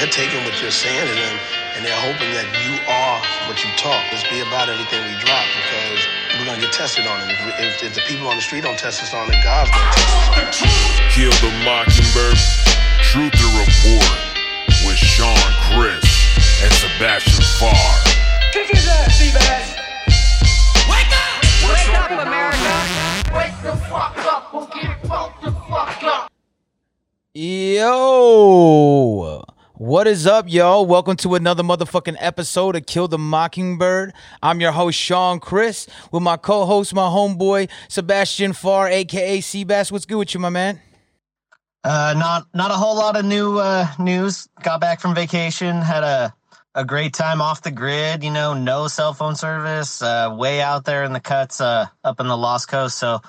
they're taking what you're saying to them and they're hoping that you are what you talk. Let's be about everything we drop because we're gonna get tested on it. If, if, if the people on the street don't test us on it, God's gonna test us on it. Kill the Mockingbird. Truth to report with Sean Chris and Sebastian Farr. Kick his ass, Seabass! Wake up! Wake up, America! Wake the fuck up or get fucked the fuck up. Yo, what is up, y'all? Welcome to another motherfucking episode of Kill the Mockingbird. I'm your host, Sean Chris, with my co host, my homeboy, Sebastian Farr, aka Seabass. What's good with you, my man? Uh, not not a whole lot of new uh, news. Got back from vacation, had a a great time off the grid. You know, no cell phone service, uh, way out there in the cuts, uh, up in the Lost Coast. So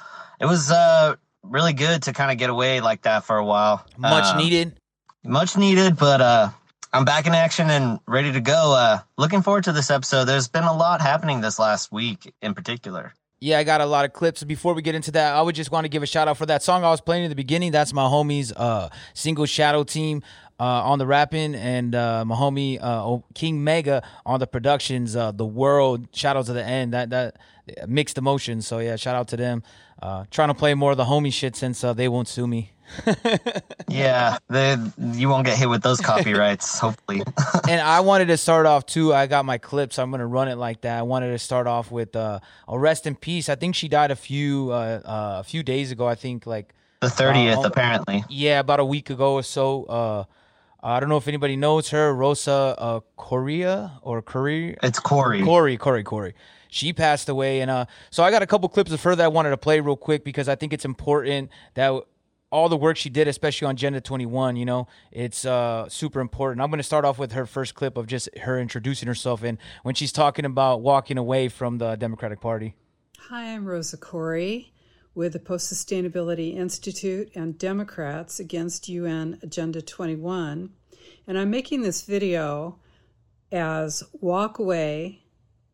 it was uh really good to kind of get away like that for a while. Much Uh, needed. Much needed. But uh, I'm back in action and ready to go. Uh, looking forward to this episode. There's been a lot happening this last week, in particular. Yeah, I got a lot of clips. Before we get into that, I would just want to give a shout out for that song I was playing in the beginning. That's my homie's uh, single shadow team uh, on the rapping, and uh, my homie uh, King Mega on the productions. Uh, the world shout out to the end. That that mixed emotions. So yeah, shout out to them. Uh, trying to play more of the homie shit since uh, they won't sue me. Yeah, the you won't get hit with those copyrights, hopefully. and I wanted to start off too. I got my clips. I'm gonna run it like that. I wanted to start off with uh, a rest in peace. I think she died a few uh, uh, a few days ago. I think like the 30th, Uh, apparently. yeah, about a week ago or so. Uh, I don't know if anybody knows her, Rosa uh, Correa or Correa. It's Corey. Corey, Corey, Corey. She passed away, and uh, so I got a couple clips of her that I wanted to play real quick because I think it's important that all the work she did, especially on Agenda 21, you know, it's uh, super important. I'm going to start off with her first clip of just her introducing herself and when she's talking about walking away from the Democratic Party. Hi, I'm Rosa Koire with the Post Sustainability Institute and Democrats Against UN Agenda 21. And I'm making this video as Walk Away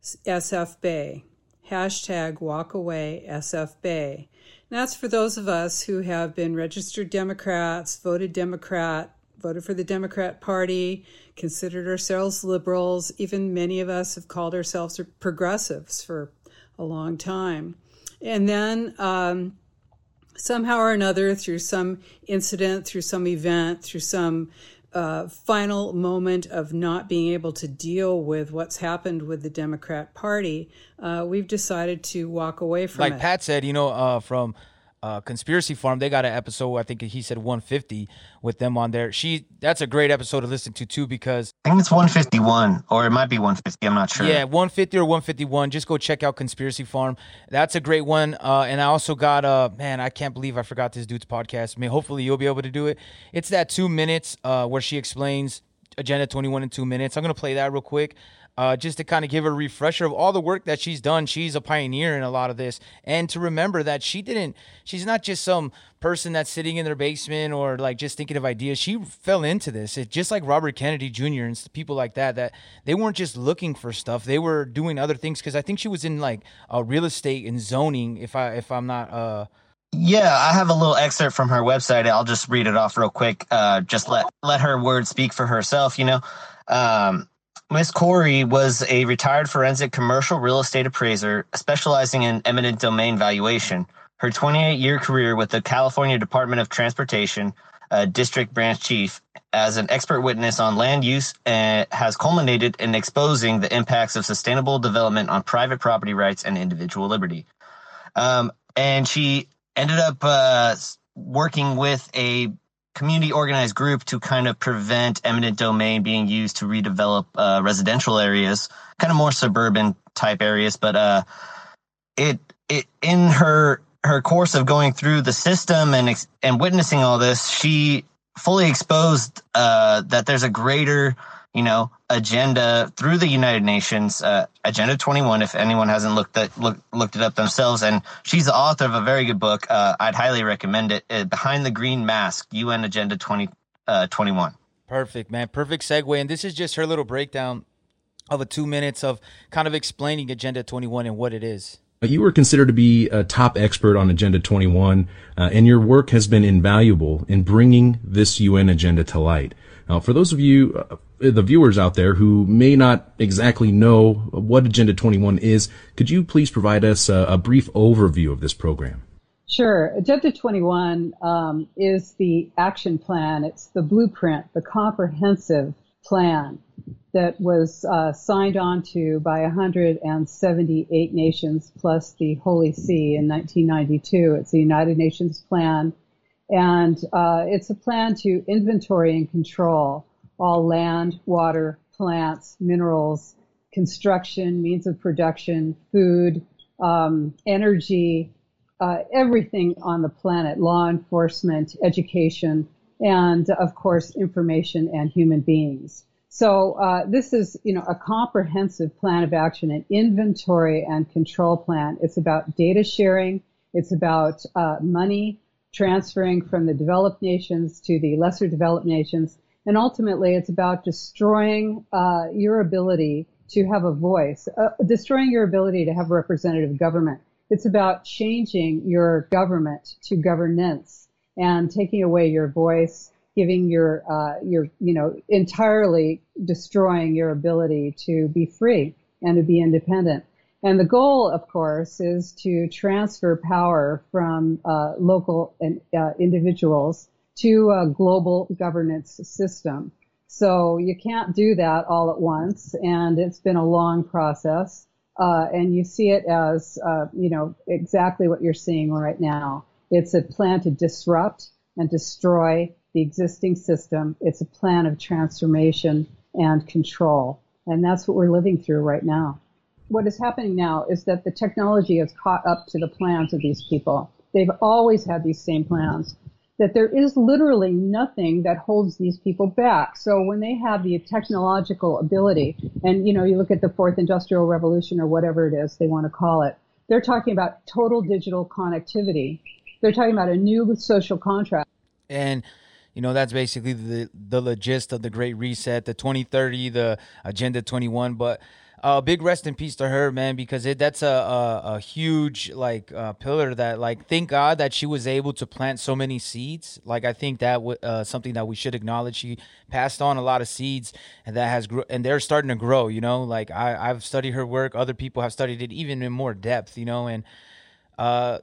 SF Bay, hashtag Walk Away SF Bay. And that's for those of us who have been registered Democrats, voted Democrat, voted for the Democrat Party, considered ourselves liberals. Even many of us have called ourselves progressives for a long time. And then um, somehow or another, through some incident, through some event, through some uh, final moment of not being able to deal with what's happened with the Democrat Party, uh, we've decided to walk away from like it. Like Pat said, you know, uh, from uh, Conspiracy Farm, they got an episode. I think he said 150 with them on there. She that's a great episode to listen to too because I think it's 151, or it might be 150. I'm not sure. yeah, 150 or 151. Just go check out Conspiracy Farm. That's a great one. Uh, and I also got uh man, I can't believe I forgot this dude's podcast. I mean, hopefully you'll be able to do it. It's that two minutes uh, where she explains Agenda 21 in two minutes. I'm gonna play that real quick. Uh, just to kind of give a refresher of all the work that she's done. She's a pioneer in a lot of this. And to remember that she didn't, she's not just some person that's sitting in their basement or like just thinking of ideas. She fell into this. It just like Robert Kennedy Jr. and people like that, that they weren't just looking for stuff. They were doing other things. Cause I think she was in like uh, real estate and zoning. If I, if I'm not, uh, Yeah, I have a little excerpt from her website. I'll just read it off real quick. Uh, just let let her words speak for herself. You know, um, Miss Koire was a retired forensic commercial real estate appraiser specializing in eminent domain valuation. Her 28 year career with the California Department of Transportation, uh, district branch chief, as an expert witness on land use uh, has culminated in exposing the impacts of sustainable development on private property rights and individual liberty. Um, and she ended up uh, working with a community organized group to kind of prevent eminent domain being used to redevelop uh, residential areas, kind of more suburban type areas. But uh, it it in her her course of going through the system and and witnessing all this, she fully exposed uh, that there's a greater you know agenda through the United Nations, uh, Agenda 21. If anyone hasn't looked at look, looked it up themselves, and she's the author of a very good book. Uh, I'd highly recommend it. Uh, Behind the Green Mask: UN Agenda 20, uh, 21. Perfect, man. Perfect segue. And this is just her little breakdown of a two minutes of kind of explaining Agenda 21 and what it is. You were considered to be a top expert on Agenda 21, uh, and your work has been invaluable in bringing this UN agenda to light. Now, for those of you, uh, the viewers out there who may not exactly know what Agenda 21 is, could you please provide us a, a brief overview of this program? Sure. Agenda 21 um, is the action plan. It's the blueprint, the comprehensive plan that was uh, signed on to by 178 nations plus the Holy See in 1992. It's the United Nations plan, and uh, it's a plan to inventory and control all land, water, plants, minerals, construction, means of production, food, um, energy, uh, everything on the planet, law enforcement, education, and of course, information and human beings. So uh, this is, you know, a comprehensive plan of action, an inventory and control plan. It's about data sharing. It's about uh, money transferring from the developed nations to the lesser developed nations, and ultimately, it's about destroying uh, your ability to have a voice, uh, destroying your ability to have representative government. It's about changing your government to governance and taking away your voice, giving your uh, your you know entirely destroying your ability to be free and to be independent. And the goal, of course, is to transfer power from uh, local and uh, individuals to a global governance system. So you can't do that all at once, and it's been a long process. Uh, and you see it as, uh, you know, exactly what you're seeing right now. It's a plan to disrupt and destroy the existing system. It's a plan of transformation and control. And that's what we're living through right now. What is happening now is that the technology has caught up to the plans of these people. They've always had these same plans that there is literally nothing that holds these people back. So when they have the technological ability, and you know, you look at the fourth industrial revolution or whatever it is they want to call it, they're talking about total digital connectivity. They're talking about a new social contract. And you know that's basically the the gist of the Great Reset, the 2030, the Agenda 21. But uh, big rest in peace to her, man, because it that's a a, a huge like uh, pillar that like thank God that she was able to plant so many seeds. Like I think that w- uh, something that we should acknowledge. She passed on a lot of seeds, and that has gr- and they're starting to grow. You know, like I I've studied her work. Other people have studied it even in more depth. You know, and uh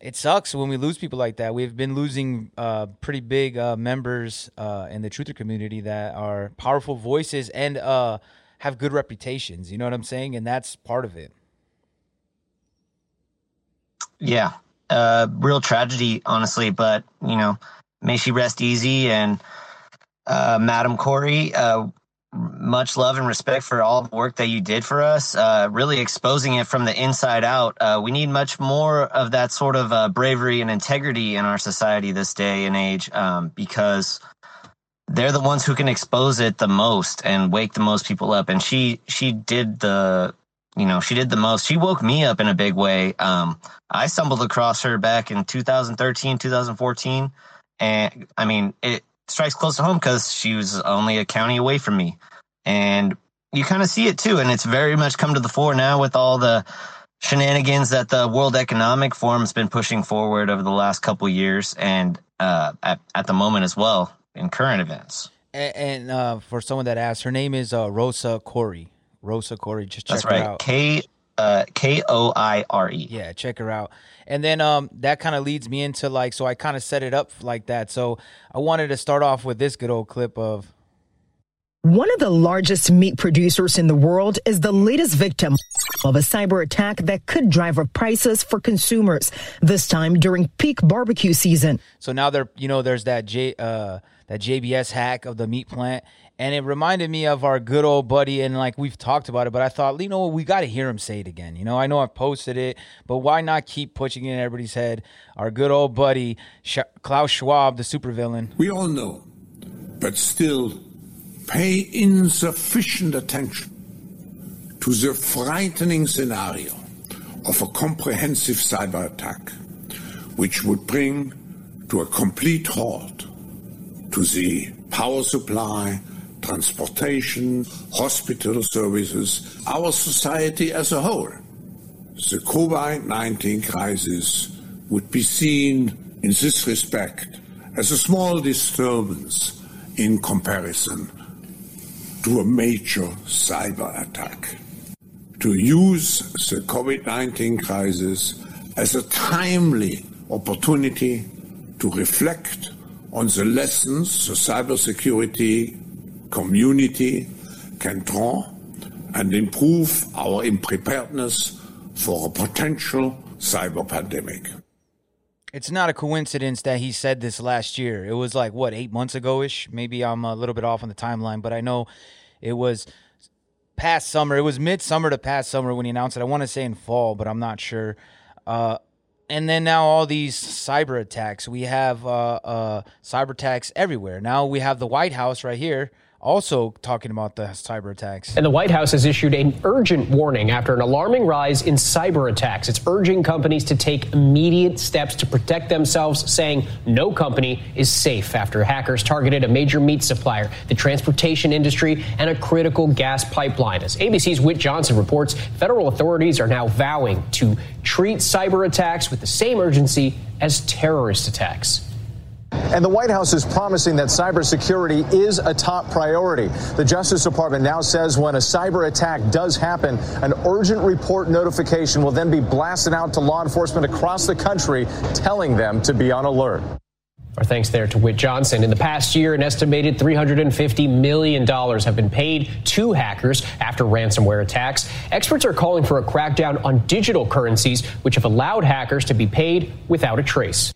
it sucks when we lose people like that. We've been losing uh, pretty big uh, members uh, in the truther community that are powerful voices and uh, have good reputations. You know what I'm saying? And that's part of it. Yeah, uh, real tragedy, honestly. But you know, may she rest easy. And uh, Madam Koire, uh, much love and respect for all the work that you did for us. Uh, really exposing it from the inside out. Uh, we need much more of that sort of uh, bravery and integrity in our society this day and age, um, because they're the ones who can expose it the most and wake the most people up. And she she did the you know she did the most. She woke me up in a big way. Um, I stumbled across her back in 2013, 2014, and I mean it strikes close to home because she was only a county away from me, and you kind of see it too. And it's very much come to the fore now with all the shenanigans that the World Economic Forum's been pushing forward over the last couple years, and uh, at, at the moment as well in current events. And, and uh, for someone that asked, her name is uh, Rosa Koire. Rosa Koire, Just check That's right. her out. K uh, K O I R E. Yeah, check her out. And then um, that kind of leads me into like, so I kind of set it up like that. So I wanted to start off with this good old clip of. One of the largest meat producers in the world is the latest victim of a cyber attack that could drive up prices for consumers. This time during peak barbecue season. So now there, you know, there's that J, uh, that JBS hack of the meat plant, and it reminded me of our good old buddy. And like we've talked about it, but I thought, you know, we got to hear him say it again. You know, I know I've posted it, but why not keep pushing it in everybody's head? Our good old buddy Sh- Klaus Schwab, the supervillain. We all know, but still pay insufficient attention to the frightening scenario of a comprehensive cyber attack, which would bring to a complete halt to the power supply, transportation, hospital services, our society as a whole. The COVID 19 crisis would be seen in this respect as a small disturbance in comparison to a major cyber attack. To use the COVID 19 crisis as a timely opportunity to reflect on the lessons the cybersecurity community can draw and improve our preparedness for a potential cyber pandemic. It's not a coincidence that he said this last year. It was like what eight months ago ish. Maybe I'm a little bit off on the timeline, but I know it was past summer. It was midsummer to past summer when he announced it. I want to say in fall, but I'm not sure. Uh, and then now all these cyber attacks. We have uh, uh, cyber attacks everywhere. Now we have the White House right here also talking about the cyber attacks. And the White House has issued an urgent warning after an alarming rise in cyber attacks. It's urging companies to take immediate steps to protect themselves, saying no company is safe after hackers targeted a major meat supplier, the transportation industry, and a critical gas pipeline. As ABC's Whit Johnson reports, federal authorities are now vowing to treat cyber attacks with the same urgency as terrorist attacks. And the White House is promising that cybersecurity is a top priority. The Justice Department now says when a cyber attack does happen, an urgent report notification will then be blasted out to law enforcement across the country, telling them to be on alert. Our thanks there to Whit Johnson. In the past year, an estimated $350 million have been paid to hackers after ransomware attacks. Experts are calling for a crackdown on digital currencies, which have allowed hackers to be paid without a trace.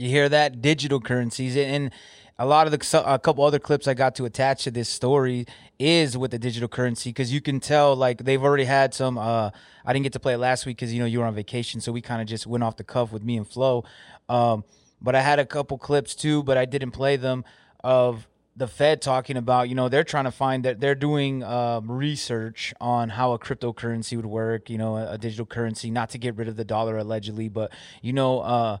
You hear that digital currencies and a lot of the a couple other clips I got to attach to this story is with the digital currency because you can tell like they've already had some. Uh, I didn't get to play it last week because you know you were on vacation, so we kind of just went off the cuff with me and Flo. Um, but I had a couple clips too, but I didn't play them of the Fed talking about, you know, they're trying to find that they're doing um, research on how a cryptocurrency would work, you know, a, a, digital currency, not to get rid of the dollar allegedly, but you know, uh,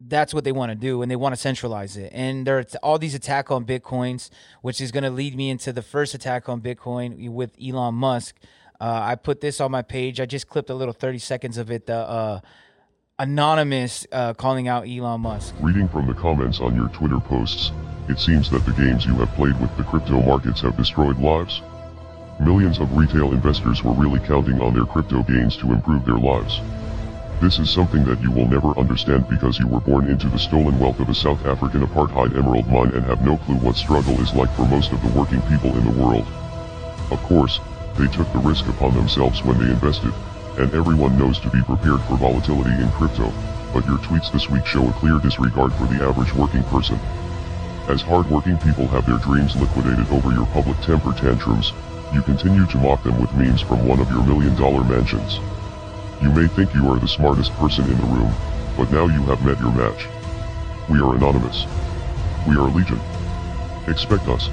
that's what they want to do and they want to centralize it. And there are all these attack on bitcoins which is going to lead me into the first attack on bitcoin with elon musk. Uh, i put this on my page. I just clipped a little 30 seconds of it the uh, anonymous uh, calling out elon musk. Reading from the comments on your twitter posts it seems that the games you have played with the crypto markets have destroyed lives. Millions of retail investors were really counting on their crypto gains to improve their lives this is something that you will never understand because you were born into the stolen wealth of a South African apartheid emerald mine and have no clue what struggle is like for most of the working people in the world. Of course, they took the risk upon themselves when they invested, and everyone knows to be prepared for volatility in crypto, but your tweets this week show a clear disregard for the average working person. As hardworking people have their dreams liquidated over your public temper tantrums, you continue to mock them with memes from one of your million dollar mansions. You may think you are the smartest person in the room, but now you have met your match. We are anonymous. We are Legion. Expect us.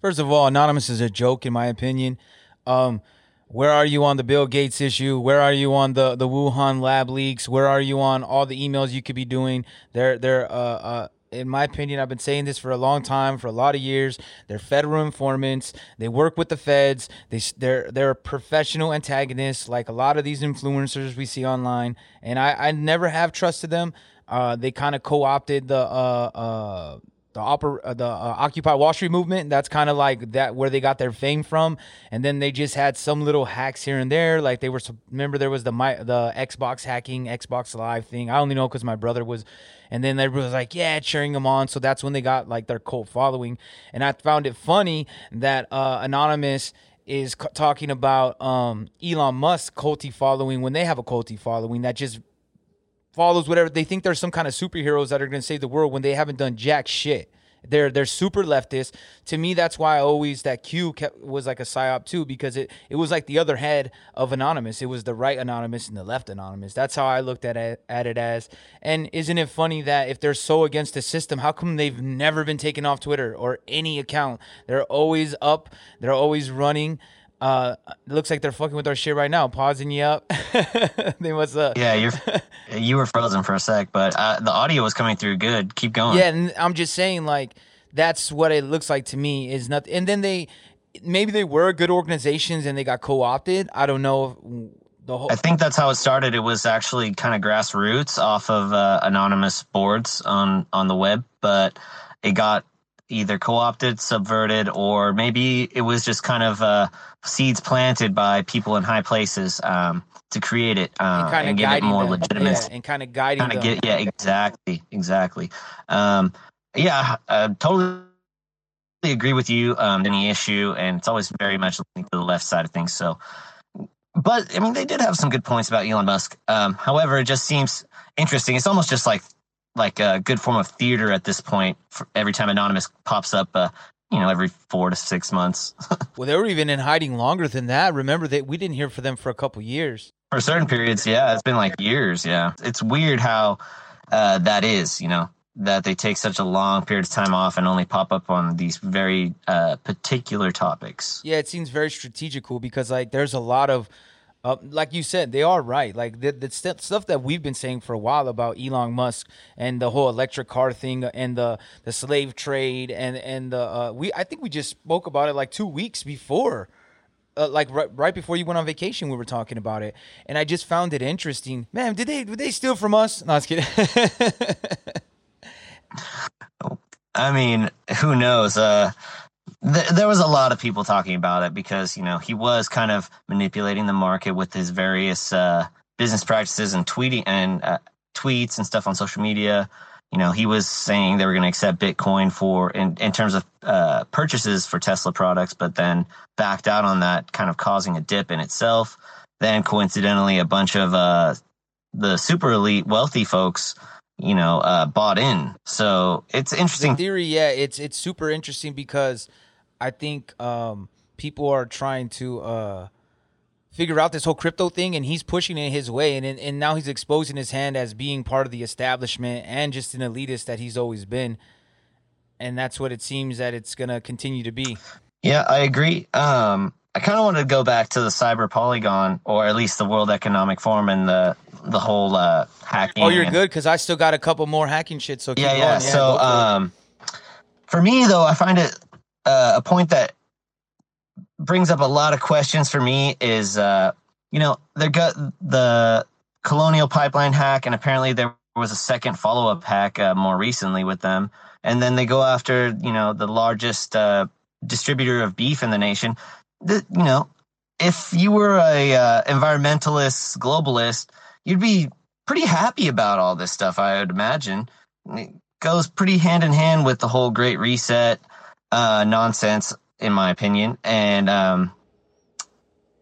First of all, anonymous is a joke in my opinion. Um, where are you on the Bill Gates issue? Where are you on the the Wuhan lab leaks? Where are you on all the emails you could be doing? They're they're uh, uh in my opinion, I've been saying this for a long time, for a lot of years. They're federal informants. They work with the feds. They they're they're professional antagonists, like a lot of these influencers we see online. And I I never have trusted them. Uh, they kind of co-opted the uh, uh, the oper- uh, the uh, Occupy Wall Street movement. That's kind of like that where they got their fame from, and then they just had some little hacks here and there. Like they were remember there was the my the Xbox hacking Xbox Live thing. I only know because my brother was, and then everybody was like, yeah, cheering them on. So that's when they got like their cult following, and I found it funny that uh, anonymous is c- talking about um, Elon Musk culty following when they have a culty following that just follows whatever they think there's some kind of superheroes that are going to save the world when they haven't done jack shit. They're they're super leftist. To me, that's why I always that Q kept, was like a psyop too because it it was like the other head of anonymous. It was the right anonymous and the left anonymous. That's how I looked at it at it as. And isn't it funny that if they're so against the system, how come they've never been taken off Twitter or any account? They're always up. They're always running. Uh, looks like they're fucking with our shit right now, pausing you up. they must. Uh, yeah, you're you were frozen for a sec, but uh, the audio was coming through good. Keep going. Yeah, and I'm just saying, like that's what it looks like to me. Is nothing. And then they maybe they were good organizations and they got co-opted. I don't know. The whole- I think that's how it started. It was actually kind of grassroots off of uh, anonymous boards on on the web, but it got either co-opted, subverted, or maybe it was just kind of uh, seeds planted by people in high places um, to create it uh, and, and give it more them. legitimacy. yeah, and kind of guiding kind of get yeah exactly exactly. Um, yeah uh, totally agree with you um, any issue and it's always very much linked to the left side of things so. But i mean they did have some good points about elon musk. Um, however it just seems interesting. It's almost just like like a good form of theater at this point every time anonymous pops up uh, you know every four to six months. Well they were even in hiding longer than that. Remember that we didn't hear from them for a couple years. For certain periods yeah it's been like years yeah. It's weird how uh, that is you know that they take such a long period of time off and only pop up on these very uh, particular topics. Yeah it seems very strategical because like there's a lot of uh, like you said, they are right. Like the, the st- stuff that we've been saying for a while about Elon Musk and the whole electric car thing and the the slave trade and and the uh, we I think we just spoke about it like two weeks before uh, like right, right before you went on vacation, we were talking about it, and I just found it interesting. Man, did they did they steal from us? No, I was kidding. I mean, who knows? Uh, th- there was a lot of people talking about it because you know he was kind of manipulating the market with his various uh, business practices and tweeting and uh, tweets and stuff on social media you know, he was saying they were going to accept Bitcoin for in, in terms of uh, purchases for Tesla products, but then backed out on that, kind of causing a dip in itself. Then coincidentally, a bunch of uh, the super elite wealthy folks, you know, uh, bought in. So it's interesting. The theory, yeah, it's it's super interesting because I think um, people are trying to uh, figure out this whole crypto thing and he's pushing it his way and, and now he's exposing his hand as being part of the establishment and just an elitist that he's always been. And that's what it seems that it's going to continue to be. Yeah i agree. Um, i kind of want to go back to the cyber polygon or at least the world economic forum and the the whole uh, hacking oh you're and, good because i still got a couple more hacking shit so yeah yeah, yeah so um, for me though i find it uh, a point that brings up a lot of questions for me is uh, you know they got the colonial pipeline hack and apparently there was a second follow-up hack uh, more recently with them. And then they go after you know the largest uh, distributor of beef in the nation. The, you know if you were a uh, environmentalist globalist you'd be pretty happy about all this stuff i would imagine. It goes pretty hand in hand with the whole great reset uh, nonsense in my opinion. And um,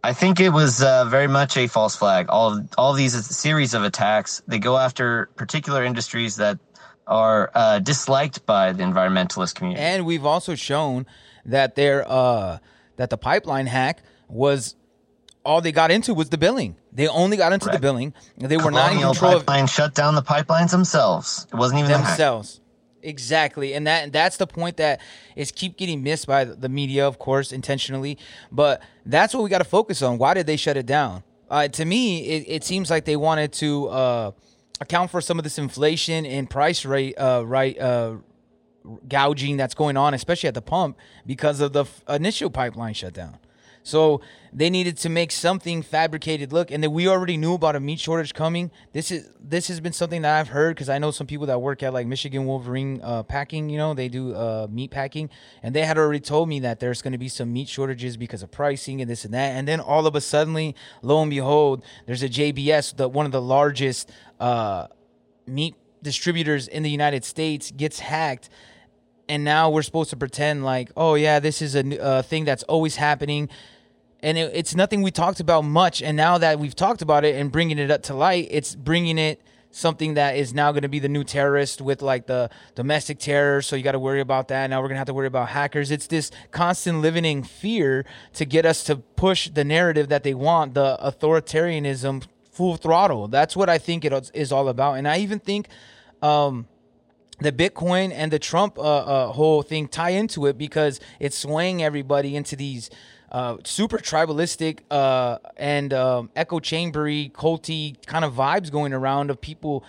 I think it was uh, very much a false flag. All of, all of these series of attacks they go after particular industries that are uh, disliked by the environmentalist community. And we've also shown that their uh, that the pipeline hack was all they got into was the billing. They only got into Correct. the billing. They were not in control. Pipeline of, shut down the pipelines themselves. It wasn't even themselves. Exactly, and that that's the point that is keep getting missed by the media, of course, intentionally. But that's what we got to focus on. Why did they shut it down? Uh, to me, it, it seems like they wanted to uh, account for some of this inflation and price rate, uh, right, uh, gouging that's going on, especially at the pump, because of the f- initial pipeline shutdown. So they needed to make something fabricated look, and then we already knew about a meat shortage coming. This is this has been something that I've heard because I know some people that work at like Michigan Wolverine uh, packing. You know, they do uh, meat packing, and they had already told me that there's going to be some meat shortages because of pricing and this and that. And then all of a sudden, lo and behold, there's a JBS, the one of the largest uh, meat distributors in the United States, gets hacked and now we're supposed to pretend like, oh yeah, this is a, a thing that's always happening and it, it's nothing we talked about much. And now that we've talked about it and bringing it up to light, it's bringing it something that is now going to be the new terrorist with like the domestic terror. So you got to worry about that. Now we're going to have to worry about hackers. It's this constant living in fear to get us to push the narrative that they want, the authoritarianism full throttle. That's what I think it is all about. And I even think, um, the Bitcoin and the Trump uh, uh, whole thing tie into it because it's swaying everybody into these uh, super tribalistic uh, and um, echo chambery, culty kind of vibes going around of people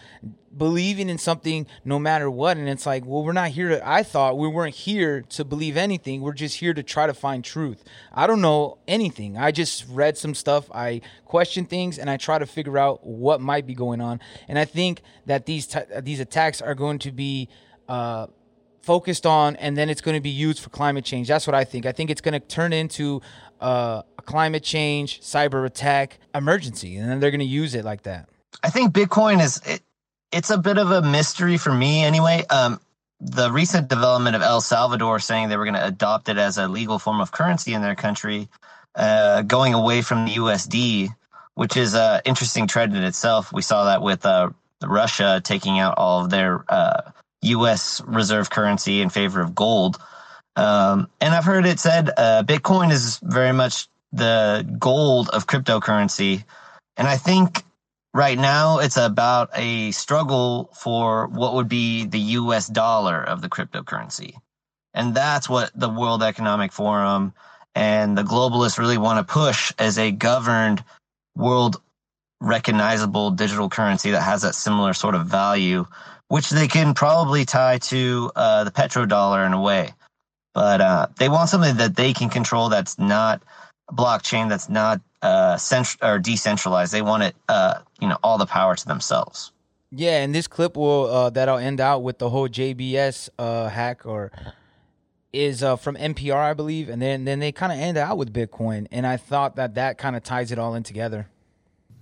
believing in something no matter what. And it's like, well, we're not here to, I thought we weren't here to believe anything. We're just here to try to find truth. I don't know anything. I just read some stuff. I question things and I try to figure out what might be going on. And I think that these, t- these attacks are going to be, uh, focused on, and then it's going to be used for climate change. That's what I think. I think it's going to turn into uh, a climate change, cyber attack emergency, and then they're going to use it like that. I think Bitcoin is it, it's a bit of a mystery for me anyway. Um, the recent development of El Salvador saying they were going to adopt it as a legal form of currency in their country, uh, going away from the USD, which is an interesting trend in itself. We saw that with uh, Russia taking out all of their uh, U.S. reserve currency in favor of gold. Um, and I've heard it said uh, Bitcoin is very much the gold of cryptocurrency. And I think right now it's about a struggle for what would be the US dollar of the cryptocurrency. And that's what the World Economic Forum and the globalists really want to push as a governed world recognizable digital currency that has that similar sort of value, which they can probably tie to uh, the petrodollar in a way. But uh, they want something that they can control that's not blockchain, that's not uh, or decentralized. They want it, uh, you know, all the power to themselves. Yeah, and this clip will uh, that'll end out with the whole JBS uh, hack or is uh, from NPR, I believe, and then then they kind of end out with Bitcoin, and I thought that that kind of ties it all in together.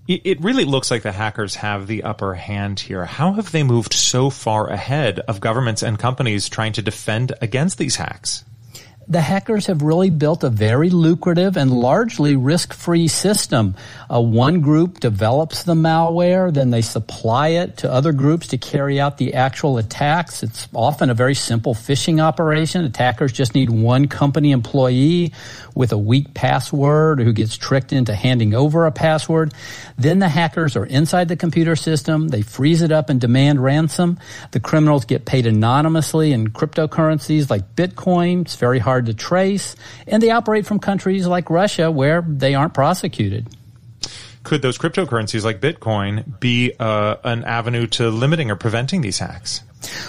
It really looks like the hackers have the upper hand here. How have they moved so far ahead of governments and companies trying to defend against these hacks? The hackers have really built a very lucrative and largely risk-free system. Uh, one group develops the malware, then they supply it to other groups to carry out the actual attacks. It's often a very simple phishing operation. Attackers just need one company employee with a weak password who gets tricked into handing over a password. Then the hackers are inside the computer system. They freeze it up and demand ransom. The criminals get paid anonymously in cryptocurrencies like Bitcoin. It's very hard hard to trace, and they operate from countries like Russia where they aren't prosecuted. Could those cryptocurrencies like Bitcoin be uh, an avenue to limiting or preventing these hacks?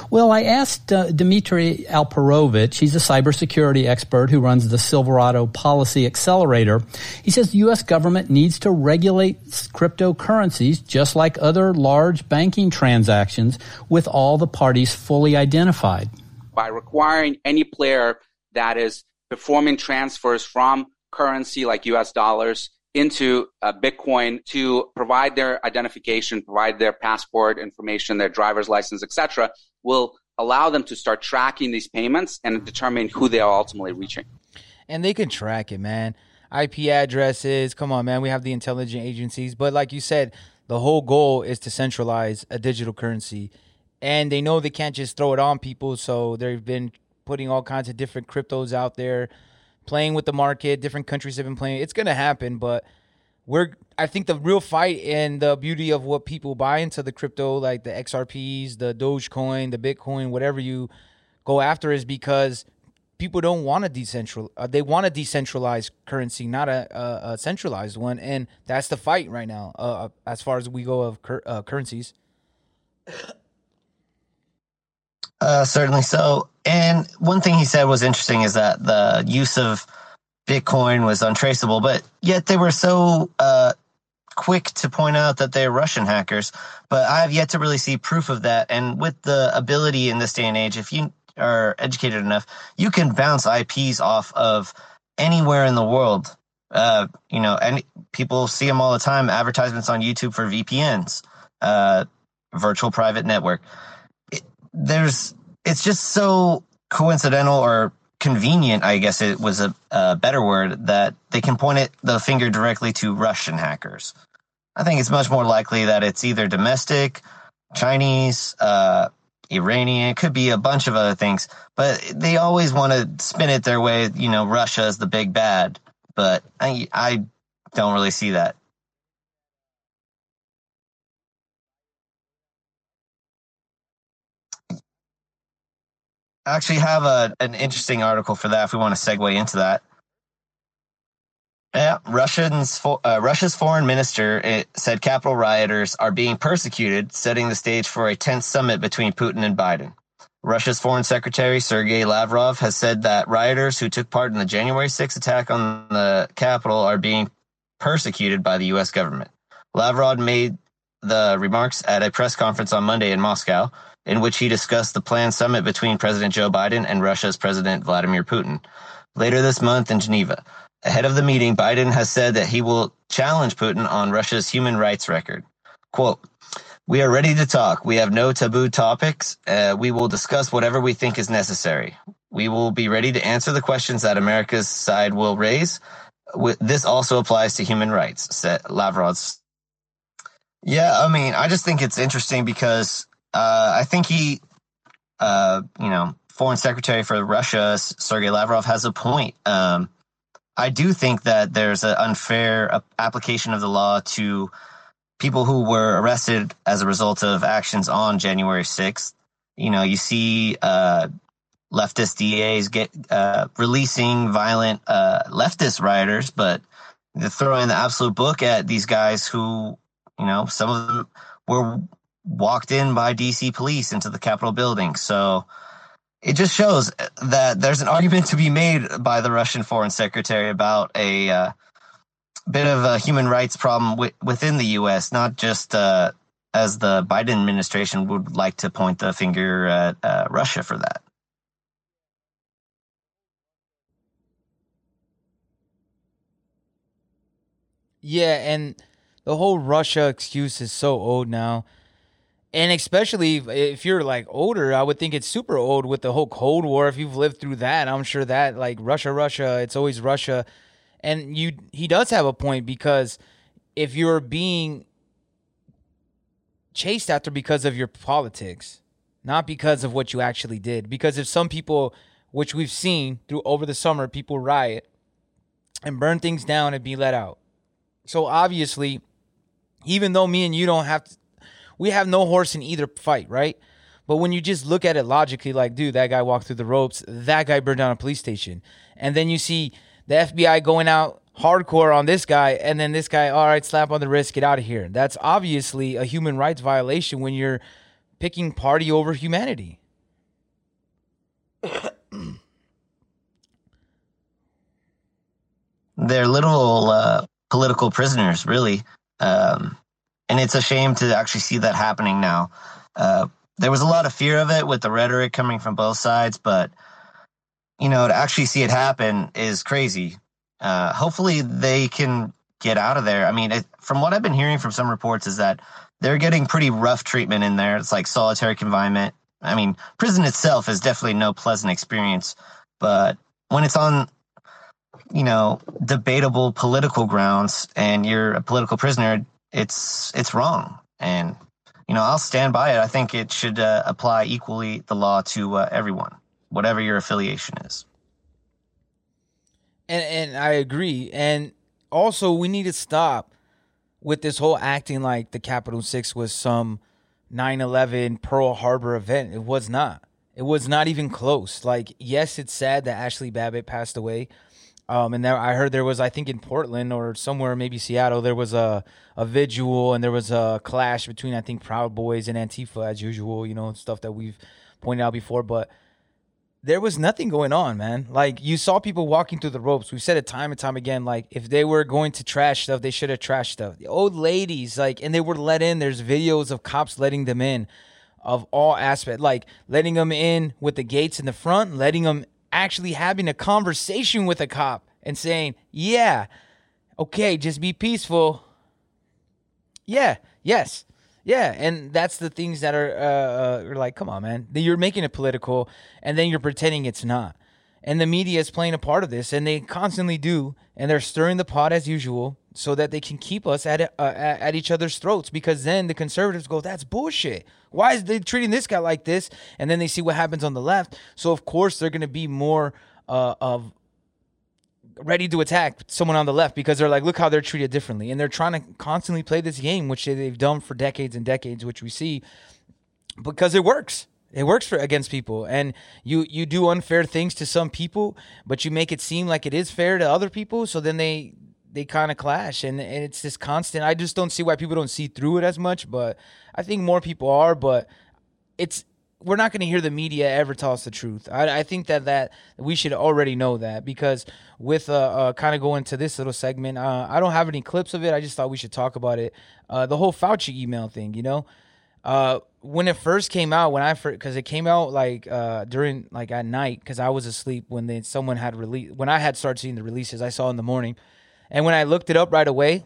Well, I asked uh, Dmitry Alperovitch, he's a cybersecurity expert who runs the Silverado Policy Accelerator. He says the U.S. government needs to regulate cryptocurrencies just like other large banking transactions with all the parties fully identified. By requiring any player that is performing transfers from currency like US dollars into uh, Bitcoin to provide their identification, provide their passport information, their driver's license, etc., will allow them to start tracking these payments and determine who they are ultimately reaching. And they can track it, man. IP addresses, come on, man. We have the intelligent agencies, but like you said, the whole goal is to centralize a digital currency. And they know they can't just throw it on people, so they've been putting all kinds of different cryptos out there, playing with the market. Different countries have been playing. It's going to happen, but we're I think the real fight and the beauty of what people buy into the crypto, like the XRPs, the Dogecoin, the Bitcoin, whatever you go after, is because people don't want a decentral. Uh, they want a decentralized currency, not a, a, a, centralized one, and that's the fight right now. Uh, as far as we go of cur- uh, currencies. Uh, certainly so. And one thing he said was interesting is that the use of Bitcoin was untraceable, but yet they were so uh, quick to point out that they're Russian hackers. But I have yet to really see proof of that. And with the ability in this day and age, if you are educated enough, you can bounce IPs off of anywhere in the world. Uh, you know, and people see them all the time. Advertisements on YouTube for VPNs, uh, virtual private network there's it's just so coincidental or convenient, I guess it was a, a, better word, that they can point it the finger directly to Russian hackers. I think it's much more likely that it's either domestic, Chinese, uh, Iranian, it could be a bunch of other things, but they always want to spin it their way. You know, Russia is the big bad, but I, I don't really see that. I actually have a, an interesting article for that if we want to segue into that. Yeah, Russians, uh, Russia's foreign minister said Capitol rioters are being persecuted, setting the stage for a tense summit between Putin and Biden. Russia's foreign secretary Sergei Lavrov has said that rioters who took part in the January 6 attack on the Capitol are being persecuted by the U.S. government. Lavrov made the remarks at a press conference on Monday in Moscow in which he discussed the planned summit between President Joe Biden and Russia's President Vladimir Putin later this month in Geneva. Ahead of the meeting, Biden has said that he will challenge Putin on Russia's human rights record. Quote, we are ready to talk. We have no taboo topics. Uh, we will discuss whatever we think is necessary. We will be ready to answer the questions that America's side will raise. This also applies to human rights, said Lavrov's. Yeah, I mean, I just think it's interesting because uh, I think he, uh, you know, Foreign Secretary for Russia, Sergei Lavrov, has a point. Um, I do think that there's an unfair application of the law to people who were arrested as a result of actions on January 6th. You know, you see uh, leftist DAs get uh, releasing violent uh, leftist rioters, but throwing the absolute book at these guys who, you know, some of them were walked in by DC police into the Capitol building. So it just shows that there's an argument to be made by the Russian foreign secretary about a uh, bit of a human rights problem w- within the U.S., not just uh, as the Biden administration would like to point the finger at uh, Russia for that. Yeah, and the whole Russia excuse is so old now. And especially if you're like older, I would think it's super old with the whole Cold War. If you've lived through that, I'm sure that like Russia, Russia, it's always Russia and you he does have a point because if you're being chased after because of your politics, not because of what you actually did. Because if some people, which we've seen through over the summer, people riot and burn things down and be let out. So obviously, even though me and you don't have to, we have no horse in either fight, right? But when you just look at it logically, like, dude, that guy walked through the ropes, that guy burned down a police station. And then you see the FBI going out hardcore on this guy, and then this guy, all right, slap on the wrist, get out of here. That's obviously a human rights violation when you're picking party over humanity. They're little uh, political prisoners, really. Um, and it's a shame to actually see that happening now. Uh, there was a lot of fear of it with the rhetoric coming from both sides, but you know, to actually see it happen is crazy. Uh, hopefully they can get out of there. I mean, it, from what I've been hearing from some reports is that they're getting pretty rough treatment in there. It's like solitary confinement. I mean, prison itself is definitely no pleasant experience, but when it's on, you know, debatable political grounds and you're a political prisoner, it's it's wrong. And you know, I'll stand by it. I think it should uh, apply equally the law to uh, everyone whatever your affiliation is. And and I agree. And also we need to stop with this whole acting like the Capitol 6 was some 9/11 Pearl Harbor event. It was not. It was not even close. Like yes, it's sad that Ashley Babbitt passed away. Um, and there, I heard there was, I think, in Portland or somewhere, maybe Seattle, there was a a vigil and there was a clash between, I think, Proud Boys and Antifa as usual. You know, stuff that we've pointed out before. But there was nothing going on, man. Like you saw people walking through the ropes. We've said it time and time again. Like if they were going to trash stuff, they should have trashed stuff. The old ladies, like, and they were let in. There's videos of cops letting them in, of all aspects, like letting them in with the gates in the front, letting them actually having a conversation with a cop and saying, "Yeah, okay, just be peaceful." Yeah, yes. Yeah, and that's the things that are, uh, uh, are like, come on, man. You're making it political, and then you're pretending it's not. And the media is playing a part of this, and they constantly do, and they're stirring the pot as usual, so that they can keep us at uh, at each other's throats. Because then the conservatives go, "That's bullshit. Why is they treating this guy like this?" And then they see what happens on the left, so of course they're going to be more uh, of ready to attack someone on the left because they're like, look how they're treated differently. And they're trying to constantly play this game, which they've done for decades and decades, which we see because it works. It works for against people, and you you do unfair things to some people, but you make it seem like it is fair to other people. So then they they kind of clash, and, and it's this constant. I just don't see why people don't see through it as much, but I think more people are. But it's we're not going to hear the media ever tell us the truth. I, I, think that that we should already know that because with uh, uh kind of going to this little segment, uh, I don't have any clips of it. I just thought we should talk about it. Uh, the whole Fauci email thing, you know. Uh, when it first came out, when I first because it came out like uh during like at night because I was asleep when they someone had released when I had started seeing the releases I saw in the morning, and when I looked it up right away,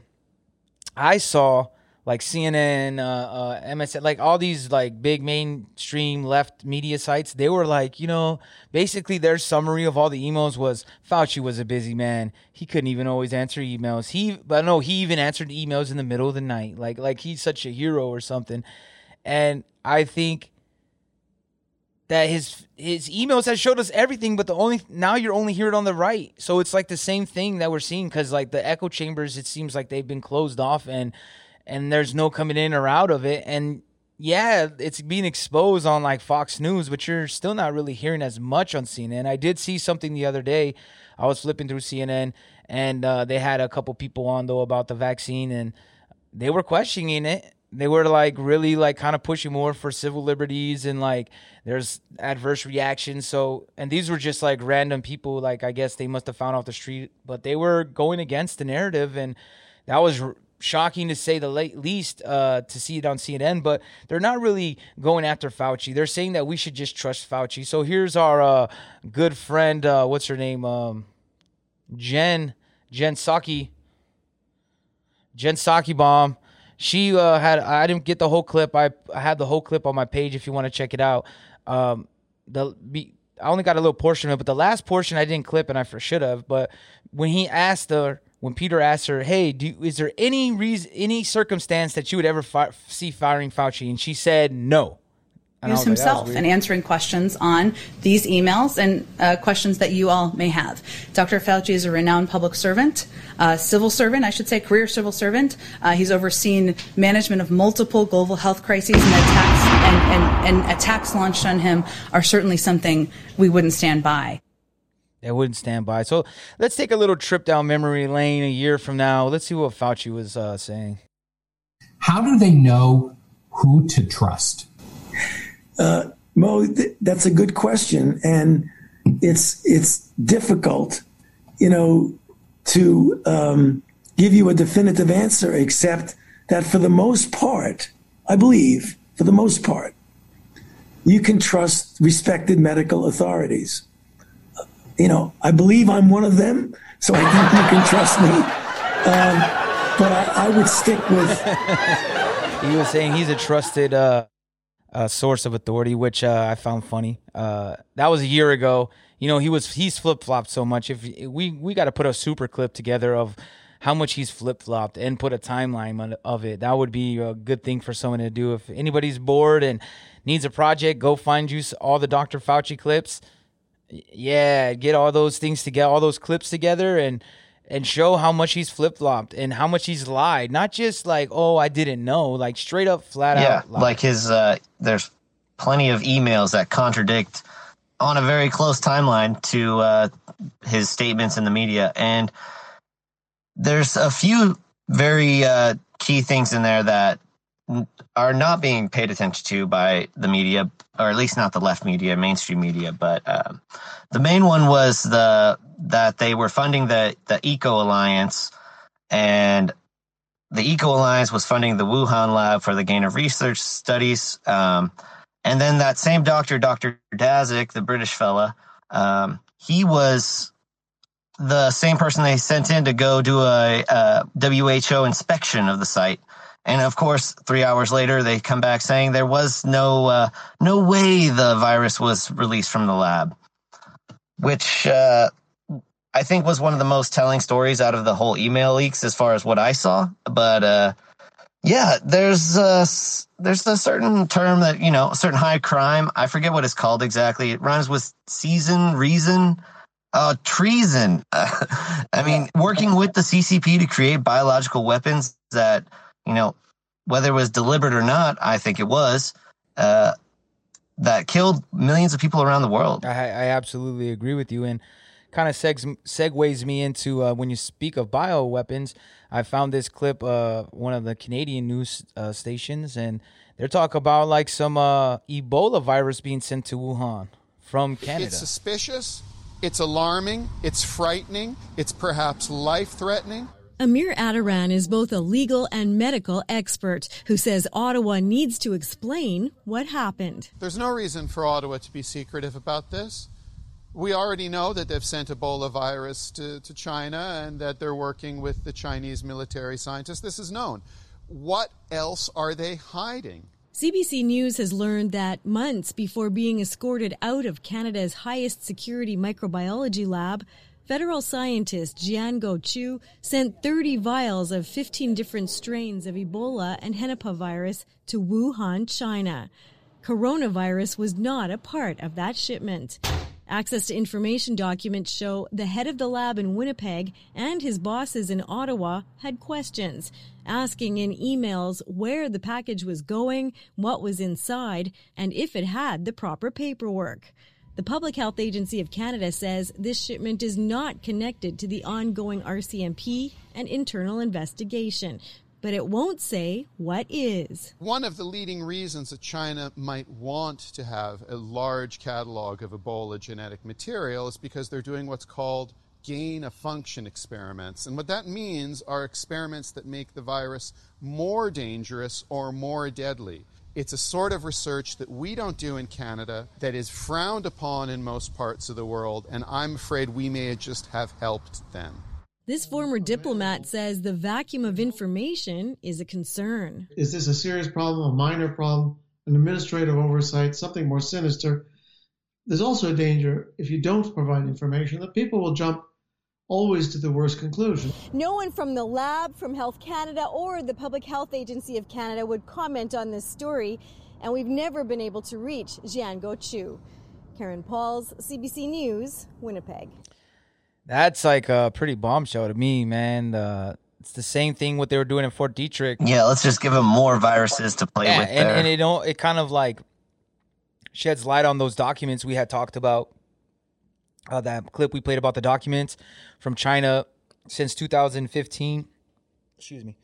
I saw like CNN, uh, uh, MSN, like all these like big mainstream left media sites, they were like, you know, basically their summary of all the emails was Fauci was a busy man. He couldn't even always answer emails. He, but no, he even answered emails in the middle of the night, like like he's such a hero or something. And I think that his his emails has showed us everything, but the only now you're only hearing on the right. So it's like the same thing that we're seeing because like the echo chambers, it seems like they've been closed off and and there's no coming in or out of it. And yeah, it's being exposed on like Fox News, but you're still not really hearing as much on CNN. I did see something the other day. I was flipping through CNN and uh, they had a couple people on though about the vaccine and they were questioning it they were like really like kind of pushing more for civil liberties and like there's adverse reactions. So and these were just like random people like i guess they must have found off the street but they were going against the narrative and that was r- shocking to say the least uh, to see it on cnn but they're not really going after fauci. They're saying that we should just trust fauci. So here's our uh, good friend uh, what's her name? Um, jen jen psaki. Jen saki bomb she uh, had I didn't get the whole clip. I, I had the whole clip on my page if you want to check it out. Um, the I only got a little portion of it, but the last portion I didn't clip, and I for should have. But when he asked her, when Peter asked her, "Hey, do, is there any reason, any circumstance that you would ever fi- see firing Fauci?" and she said, "No." Use himself like, and answering questions on these emails and uh, questions that you all may have. Dr. Fauci is a renowned public servant, uh, civil servant, I should say, career civil servant. Uh, he's overseen management of multiple global health crises and attacks, and, and, and attacks launched on him are certainly something we wouldn't stand by. I wouldn't stand by. So let's take a little trip down memory lane a year from now. Let's see what Fauci was uh, saying. How do they know who to trust? Uh, Mo, th- that's a good question, and it's it's difficult, you know, to um, give you a definitive answer. Except that for the most part, I believe, for the most part, you can trust respected medical authorities. You know, I believe I'm one of them, so I think you can trust me. Um, but I, I, would stick with. he was saying he's a trusted. Uh uh, source of authority, which uh, I found funny. Uh, that was a year ago. You know, he was he's flip flopped so much. If we we got to put a super clip together of how much he's flip flopped and put a timeline of it, that would be a good thing for someone to do. If anybody's bored and needs a project, go find you all the Dr. Fauci clips. Yeah, get all those things together, all those clips together, and and show how much he's flip flopped and how much he's lied. Not just like, oh, I didn't know, like straight up, flat yeah, out. Yeah, like his. Uh, there's plenty of emails that contradict on a very close timeline to uh, his statements in the media, and there's a few very uh, key things in there that are not being paid attention to by the media, or at least not the left media, mainstream media. But uh, the main one was the that they were funding the the Eco Alliance, and the Eco Alliance was funding the Wuhan lab for the gain of research studies. Um, and then that same doctor, Dr. Daszak, the British fella, um, he was the same person they sent in to go do a, a WHO inspection of the site. And of course, three hours later, they come back saying there was no uh, no way the virus was released from the lab, which uh, I think was one of the most telling stories out of the whole email leaks as far as what I saw. But uh, yeah, there's a, there's a certain term that you know, a certain high crime. I forget what it's called exactly. It rhymes with season, reason, uh, treason. I mean, working with the CCP to create biological weapons that you know, whether it was deliberate or not, I think it was. Uh, that killed millions of people around the world. I, I absolutely agree with you, and kind of segs, segues me into uh, when you speak of bioweapons. I found this clip, uh, one of the Canadian news uh, stations, and they're talking about like some uh, Ebola virus being sent to Wuhan from Canada. It's suspicious. It's alarming. It's frightening. It's perhaps life threatening. Amir Attaran is both a legal and medical expert who says Ottawa needs to explain what happened. There's no reason for Ottawa to be secretive about this. We already know that they've sent Ebola virus to, to China and that they're working with the Chinese military scientists. This is known. What else are they hiding? CBC News has learned that months before being escorted out of Canada's highest security microbiology lab, Federal scientist Xiangguo Qiu sent 30 vials of 15 different strains of Ebola and Henipavirus virus to Wuhan, China. Coronavirus was not a part of that shipment. Access to information documents show the head of the lab in Winnipeg and his bosses in Ottawa had questions, asking in emails where the package was going, what was inside, and if it had the proper paperwork. The Public Health Agency of Canada says this shipment is not connected to the ongoing RCMP and internal investigation, but it won't say what is. One of the leading reasons that China might want to have a large catalog of Ebola genetic material is because they're doing what's called gain of function experiments. And what that means are experiments that make the virus more dangerous or more deadly. It's a sort of research that we don't do in Canada that is frowned upon in most parts of the world, and I'm afraid we may just have helped them. This former diplomat says the vacuum of information is a concern. Is this a serious problem, a minor problem, an administrative oversight, something more sinister? There's also a danger if you don't provide information that people will jump always to the worst conclusion. No one from the lab, from Health Canada, or the Public Health Agency of Canada would comment on this story, and we've never been able to reach Xiangguo Qiu. Karen Pauls, CBC News, Winnipeg. That's like a pretty bombshell to me, man. The, it's the same thing what they were doing in Fort Detrick. Yeah, let's just give them more viruses to play yeah, with. And, there. and it don't it kind of like sheds light on those documents we had talked about uh, that clip we played about the documents from China since 2015. Excuse me.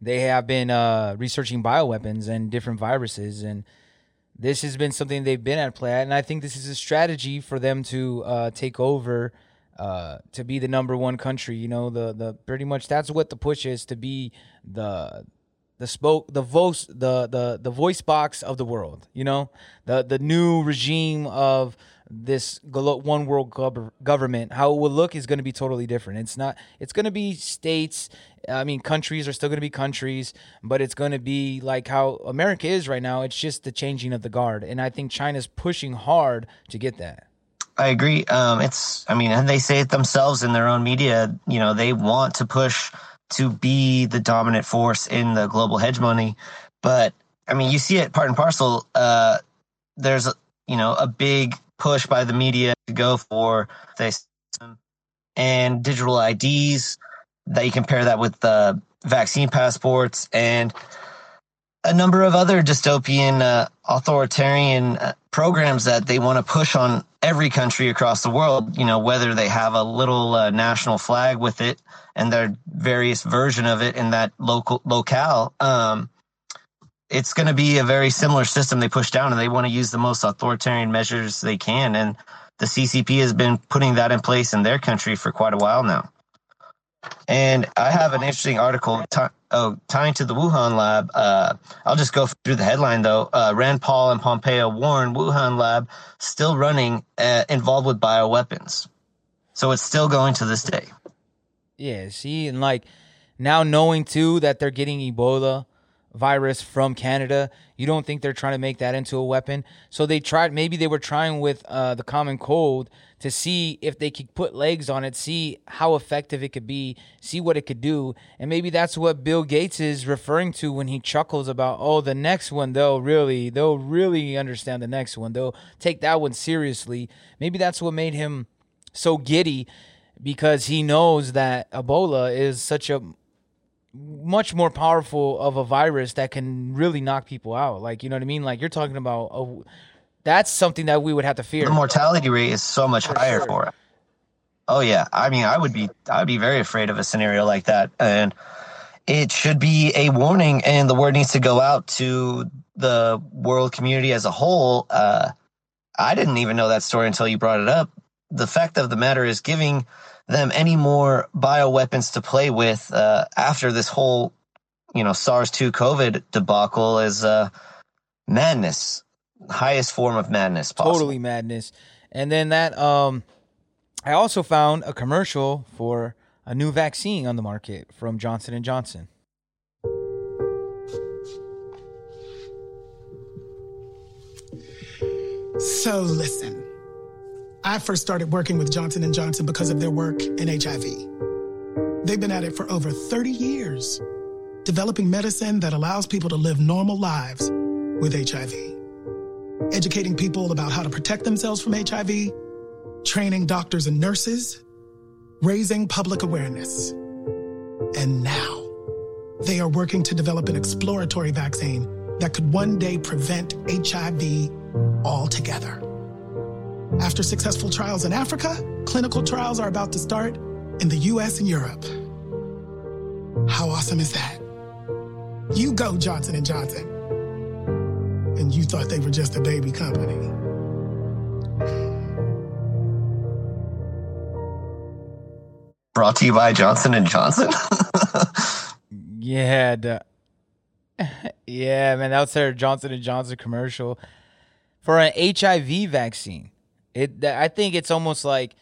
They have been uh, researching bioweapons and different viruses, and this has been something they've been at play at. And I think this is a strategy for them to uh, take over, uh, to be the number one country. You know, the the pretty much that's what the push is to be the the spoke the voice the the the voice box of the world. You know, the the new regime of this one world government how it will look is going to be totally different it's not it's going to be states i mean countries are still going to be countries but it's going to be like how america is right now it's just the changing of the guard and i think china's pushing hard to get that I agree. Um, it's, I mean, and they say it themselves in their own media. You know, they want to push to be the dominant force in the global hegemony. But I mean, you see it part and parcel. Uh, there's, you know, a big push by the media to go for this and digital IDs. That you compare that with the vaccine passports and a number of other dystopian uh, authoritarian uh, programs that they want to push on every country across the world you know whether they have a little uh, national flag with it and their various version of it in that local locale um, it's going to be a very similar system they push down, and they want to use the most authoritarian measures they can. And the CCP has been putting that in place in their country for quite a while now. And I have an interesting article t- oh, tying to the Wuhan lab. Uh, I'll just go through the headline though. Uh, Rand Paul and Pompeo warn Wuhan lab still running, uh, involved with bioweapons. So it's still going to this day. Yeah, see, and like now knowing too that they're getting Ebola virus from Canada. You don't think they're trying to make that into a weapon? So they tried. Maybe they were trying with uh, the common cold to see if they could put legs on it, see how effective it could be, see what it could do, and maybe that's what Bill Gates is referring to when he chuckles about, oh, the next one they'll really, they'll really understand the next one. They'll take that one seriously. Maybe that's what made him so giddy because he knows that Ebola is such a much more powerful of a virus that can really knock people out. Like, you know what I mean? Like you're talking about a, that's something that we would have to fear. The mortality rate is so much for higher sure. for it. Oh yeah. I mean, I would be I would be very afraid of a scenario like that. And it should be a warning and the word needs to go out to the world community as a whole. Uh, I didn't even know that story until you brought it up. The fact of the matter is giving them any more bioweapons to play with uh, after this whole, you know, SARS-2 COVID debacle is uh, madness, highest form of madness possible. Totally madness. And then that um I also found a commercial for a new vaccine on the market from Johnson and Johnson. So listen. I first started working with Johnson & Johnson because of their work in HIV. They've been at it for over 30 years, developing medicine that allows people to live normal lives with HIV. Educating people about how to protect themselves from HIV, training doctors and nurses, raising public awareness. And now, they are working to develop an exploratory vaccine that could one day prevent HIV altogether. After successful trials in Africa, clinical trials are about to start in the US and Europe. How awesome is that? You go, Johnson & Johnson. And you thought they were just a baby company. Brought to you by Johnson and Johnson. Yeah, duh. yeah, man, that was their Johnson and Johnson commercial for an HIV vaccine. It, I think it's almost like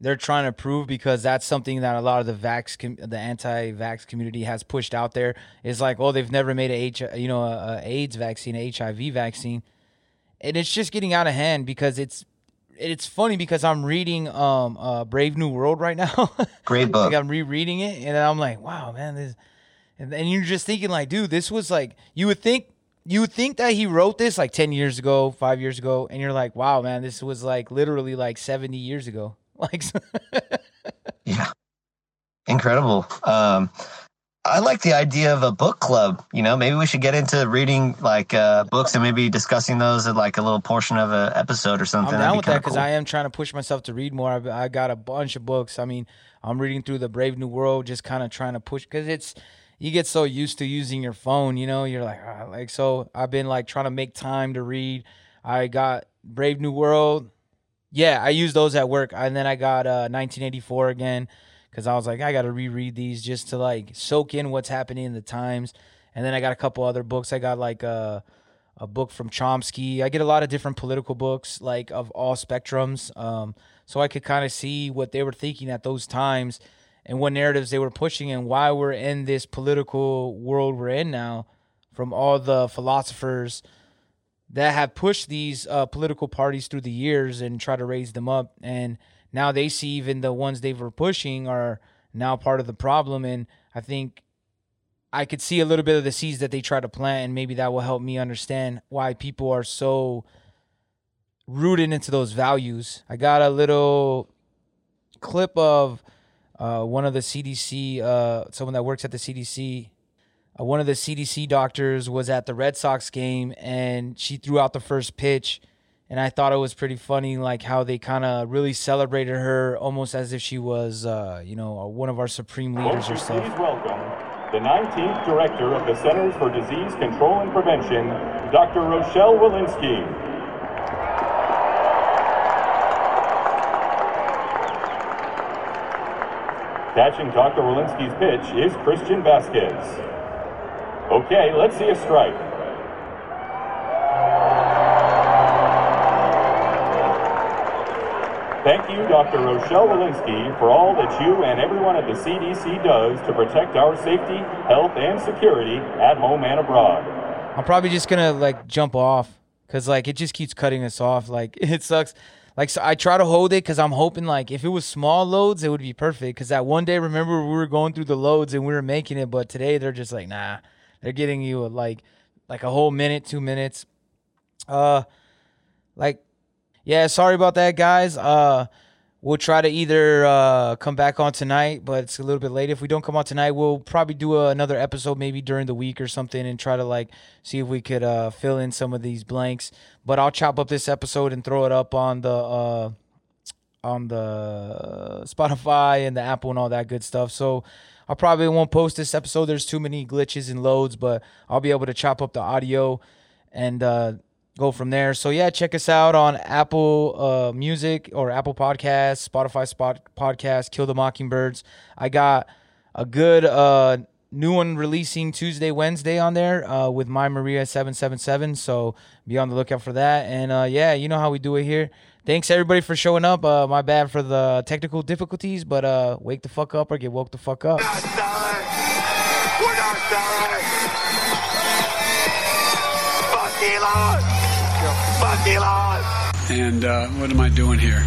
they're trying to prove because that's something that a lot of the vax, com- the anti-vax community has pushed out there. Is like, oh, they've never made a H, you know, a, a AIDS vaccine, a HIV vaccine, and it's just getting out of hand because it's it's funny because I'm reading um uh Brave New World right now. Great book. like I'm rereading it and I'm like, wow, man, this and, and you're just thinking like, dude, this was like you would think you would think that he wrote this like 10 years ago, 5 years ago and you're like, wow, man, this was like literally like 70 years ago. Like yeah. Incredible. Um I like the idea of a book club. You know, maybe we should get into reading like uh, books and maybe discussing those at like a little portion of an episode or something. I'm down be with that because cool. I am trying to push myself to read more. I've, I got a bunch of books. I mean, I'm reading through the Brave New World, just kind of trying to push because it's you get so used to using your phone. You know, you're like, ah, like so. I've been like trying to make time to read. I got Brave New World. Yeah, I use those at work, and then I got uh, 1984 again because I was like, I got to reread these just to like soak in what's happening in the times. And then I got a couple other books. I got like a a book from Chomsky. I get a lot of different political books, like of all spectrums, um, so I could kind of see what they were thinking at those times and what narratives they were pushing and why we're in this political world we're in now. From all the philosophers that have pushed these uh, political parties through the years and try to raise them up, and now they see even the ones they were pushing are now part of the problem. And I think I could see a little bit of the seeds that they try to plant, and maybe that will help me understand why people are so rooted into those values. I got a little clip of uh, one of the CDC, uh, someone that works at the CDC. Uh, one of the CDC doctors was at the Red Sox game, and she threw out the first pitch. And I thought it was pretty funny, like how they kind of really celebrated her, almost as if she was, uh, you know, one of our supreme leaders or stuff. Please welcome the 19th Director of the Centers for Disease Control and Prevention, Dr. Rochelle Walensky. Catching Dr. Walensky's pitch is Christian Vazquez. Okay, let's see a strike. Thank you, Dr. Rochelle Walensky, for all that you and everyone at the CDC does to protect our safety, health, and security at home and abroad. I'm probably just gonna like jump off because like it just keeps cutting us off. Like it sucks. Like so I try to hold it because I'm hoping like if it was small loads, it would be perfect. Because that one day, remember we were going through the loads and we were making it, but today they're just like nah. They're getting you a, like like a whole minute, two minutes. Uh, like yeah, sorry about that, guys. Uh, we'll try to either uh, come back on tonight, but it's a little bit late. If we don't come on tonight, we'll probably do a, another episode maybe during the week or something and try to like see if we could uh, fill in some of these blanks. But I'll chop up this episode and throw it up on the uh, on the Spotify and the Apple and all that good stuff. So I probably won't post this episode. There's too many glitches and loads, but I'll be able to chop up the audio and uh, go from there. So yeah, check us out on Apple uh, Music or Apple Podcasts, Spotify Spot Podcast, Kill the Mockingbirds. I got a good uh, new one releasing Tuesday, Wednesday on there uh, with my Maria seven seven seven. So be on the lookout for that. And uh, yeah, you know how we do it here. Thanks everybody for showing up. Uh, my bad for the technical difficulties, but uh, wake the fuck up or get woke the fuck up. We're not done. We're not done. Fuck Elon. Fuck Elon. And uh, what am I doing here?